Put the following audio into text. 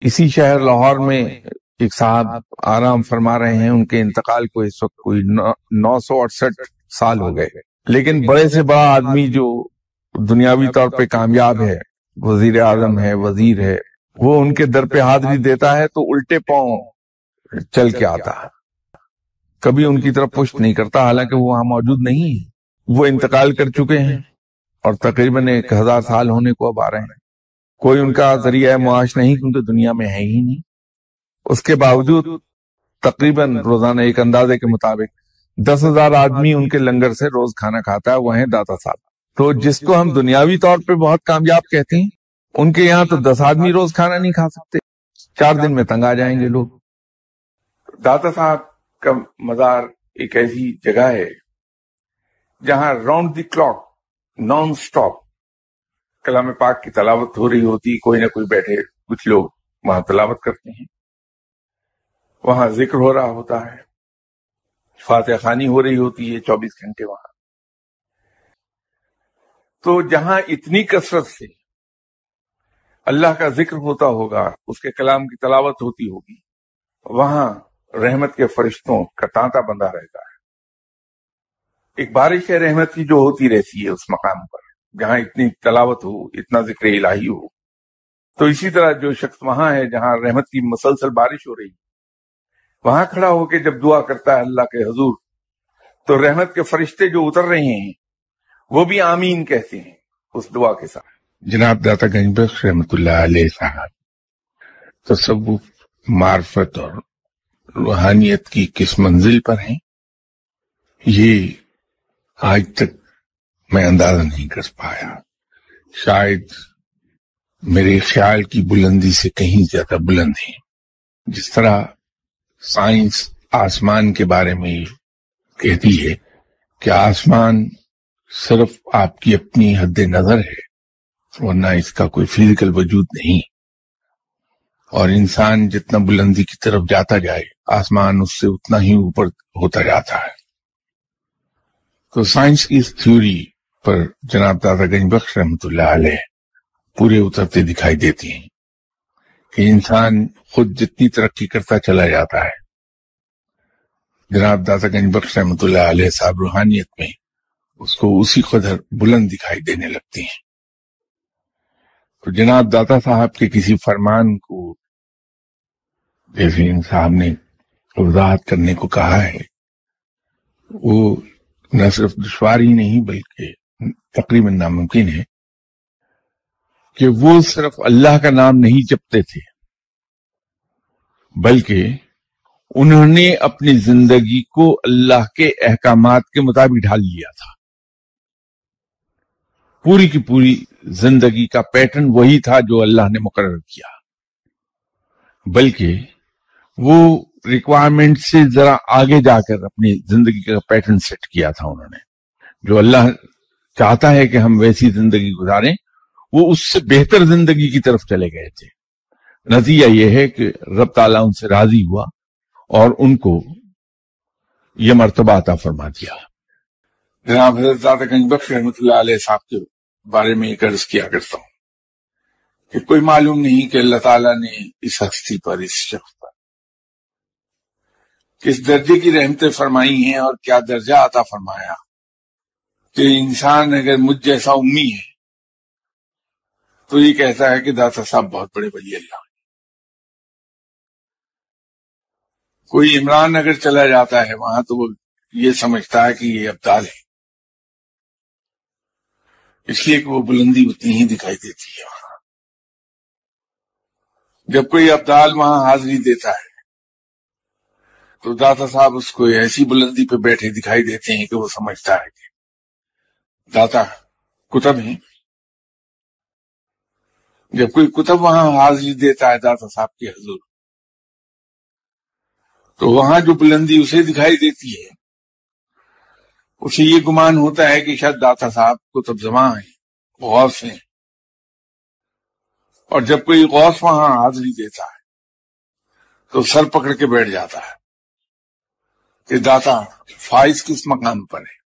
اسی شہر لاہور میں ایک صاحب آرام فرما رہے ہیں، ان کے انتقال کو اس وقت کوئی نو سو اڑسٹھ سال ہو گئے۔ لیکن بڑے سے بڑا آدمی جو دنیاوی طور پہ کامیاب ہے، وزیر اعظم ہے، وزیر ہے، وہ ان کے در پہ حاضری دیتا ہے تو الٹے پاؤں چل کے آتا ہے۔ کبھی ان کی طرف پشت نہیں کرتا، حالانکہ وہ وہاں موجود نہیں ہے وہ انتقال کر چکے ہیں اور تقریباً ایک ہزار سال ہونے کو اب آ رہے ہیں۔ کوئی ان کا ذریعہ معاش نہیں، کیونکہ دنیا میں ہے ہی نہیں۔ اس کے باوجود تقریباً روزانہ ایک اندازے کے مطابق دس ہزار آدمی ان کے لنگر سے روز کھانا کھاتا ہے، وہ ہیں داتا صاحب۔ تو جس کو ہم دنیاوی طور پہ بہت کامیاب کہتے ہیں، ان کے یہاں تو دس آدمی روز کھانا نہیں کھا سکتے۔ چار دن میں تنگ آ جائیں گے لوگ۔ داتا صاحب کا مزار ایک ایسی جگہ ہے جہاں round the clock non stop کلام پاک کی تلاوت ہو رہی ہوتی، کوئی نہ کوئی بیٹھے کچھ لوگ وہاں تلاوت کرتے ہیں۔ وہاں ذکر ہو رہا ہوتا ہے۔ فاتح خانی ہو رہی ہوتی ہے چوبیس گھنٹے وہاں۔ تو جہاں اتنی کثرت سے اللہ کا ذکر ہوتا ہوگا، اس کے کلام کی تلاوت ہوتی ہوگی، وہاں رحمت کے فرشتوں کا تانتا بندہ رہتا ہے۔ ایک بارش ہے رحمت کی جو ہوتی رہتی ہے اس مقام پر۔ جہاں اتنی تلاوت ہو، اتنا ذکر الہی ہو۔ تو اسی طرح جو شخص وہاں ہے، جہاں رحمت کی مسلسل بارش ہو رہی، وہاں کھڑا ہو کے جب دعا کرتا ہے اللہ کے حضور، تو رحمت کے فرشتے جو اتر رہے ہیں، وہ بھی آمین کہتے ہیں اس دعا کے ساتھ۔ جناب داتا گنج بخش رحمت اللہ علیہ صاحب، تصوف، معرفت اور روحانیت کی کس منزل پر ہیں؟ یہ آج تک میں اندازہ نہیں کر پایا۔ شاید میرے خیال کی بلندی سے کہیں زیادہ بلند ہیں۔ جس طرح سائنس آسمان کے بارے میں کہتی ہے کہ آسمان صرف آپ کی اپنی حد نظر ہے، ورنہ اس کا کوئی فزیکل وجود نہیں۔ اور انسان جتنا بلندی کی طرف جاتا جائے، آسمان اس سے اتنا ہی اوپر ہوتا جاتا ہے۔ تو سائنس کی اس تھیوری پر جناب دادا گنج بخش رحمت اللہ علیہ پورے اترتے دکھائی دیتی ہیں کہ انسان خود جتنی ترقی کرتا چلا جاتا ہے۔ جناب داتا گنج بخش رحمت اللہ علیہ صاحب روحانیت میں اس کو اسی قدر بلند دکھائی دینے لگتی ہیں۔ تو جناب داتا صاحب کے کسی فرمان کو جیسے ان صاحب نے وضاحت کرنے کو کہا ہے، وہ نہ صرف دشوار ہی نہیں بلکہ تقریباً ناممکن ہے کہ وہ صرف اللہ کا نام نہیں جپتے تھے، بلکہ انہوں نے اپنی زندگی کو اللہ کے احکامات کے مطابق ڈھال لیا تھا۔ پوری کی پوری زندگی کا پیٹرن وہی تھا جو اللہ نے مقرر کیا۔ بلکہ وہ ریکوائرمنٹ سے ذرا آگے جا کر اپنی زندگی کا پیٹرن سیٹ کیا تھا انہوں نے، جو اللہ چاہتا ہے کہ ہم ویسی زندگی گزاریں، وہ اس سے بہتر زندگی کی طرف چلے گئے تھے۔ نتیجہ یہ ہے کہ رب تعالیٰ ان سے راضی ہوا اور ان کو یہ مرتبہ عطا فرما دیا۔ جناب حضرت گنج بخش رحمۃ اللہ علیہ صاحب کے بارے میں ایک عرض کیا کرتا ہوں کہ کوئی معلوم نہیں کہ اللہ تعالیٰ نے اس ہستی پر، اس شخص پر کس درجے کی رحمتیں فرمائی ہیں اور کیا درجہ عطا فرمایا۔ کہ انسان اگر مجھ جیسا امی ہے، تو یہ کہتا ہے کہ داتا صاحب بہت بڑے بلی اللہ کوئی عمران اگر چلا جاتا ہے وہاں، تو وہ یہ سمجھتا ہے کہ یہ ابدال ہے اس لیے کہ وہ بلندی اتنی ہی دکھائی دیتی ہے وہاں۔ جب کوئی ابدال وہاں حاضری دیتا ہے، تو داتا صاحب اس کو ایسی بلندی پہ بیٹھے دکھائی دیتے ہیں کہ وہ سمجھتا ہے کہ داتا کتب ہیں جب کوئی کتب وہاں حاضری دیتا ہے داتا صاحب کی حضور تو وہاں جو بلندی اسے دکھائی دیتی ہے اسے یہ گمان ہوتا ہے کہ شاید داتا صاحب کو تب زماں ہیں غوث ہیں اور جب کوئی غوث وہاں حاضری دیتا ہے تو سر پکڑ کے بیٹھ جاتا ہے کہ داتا فائز کس مقام پر ہے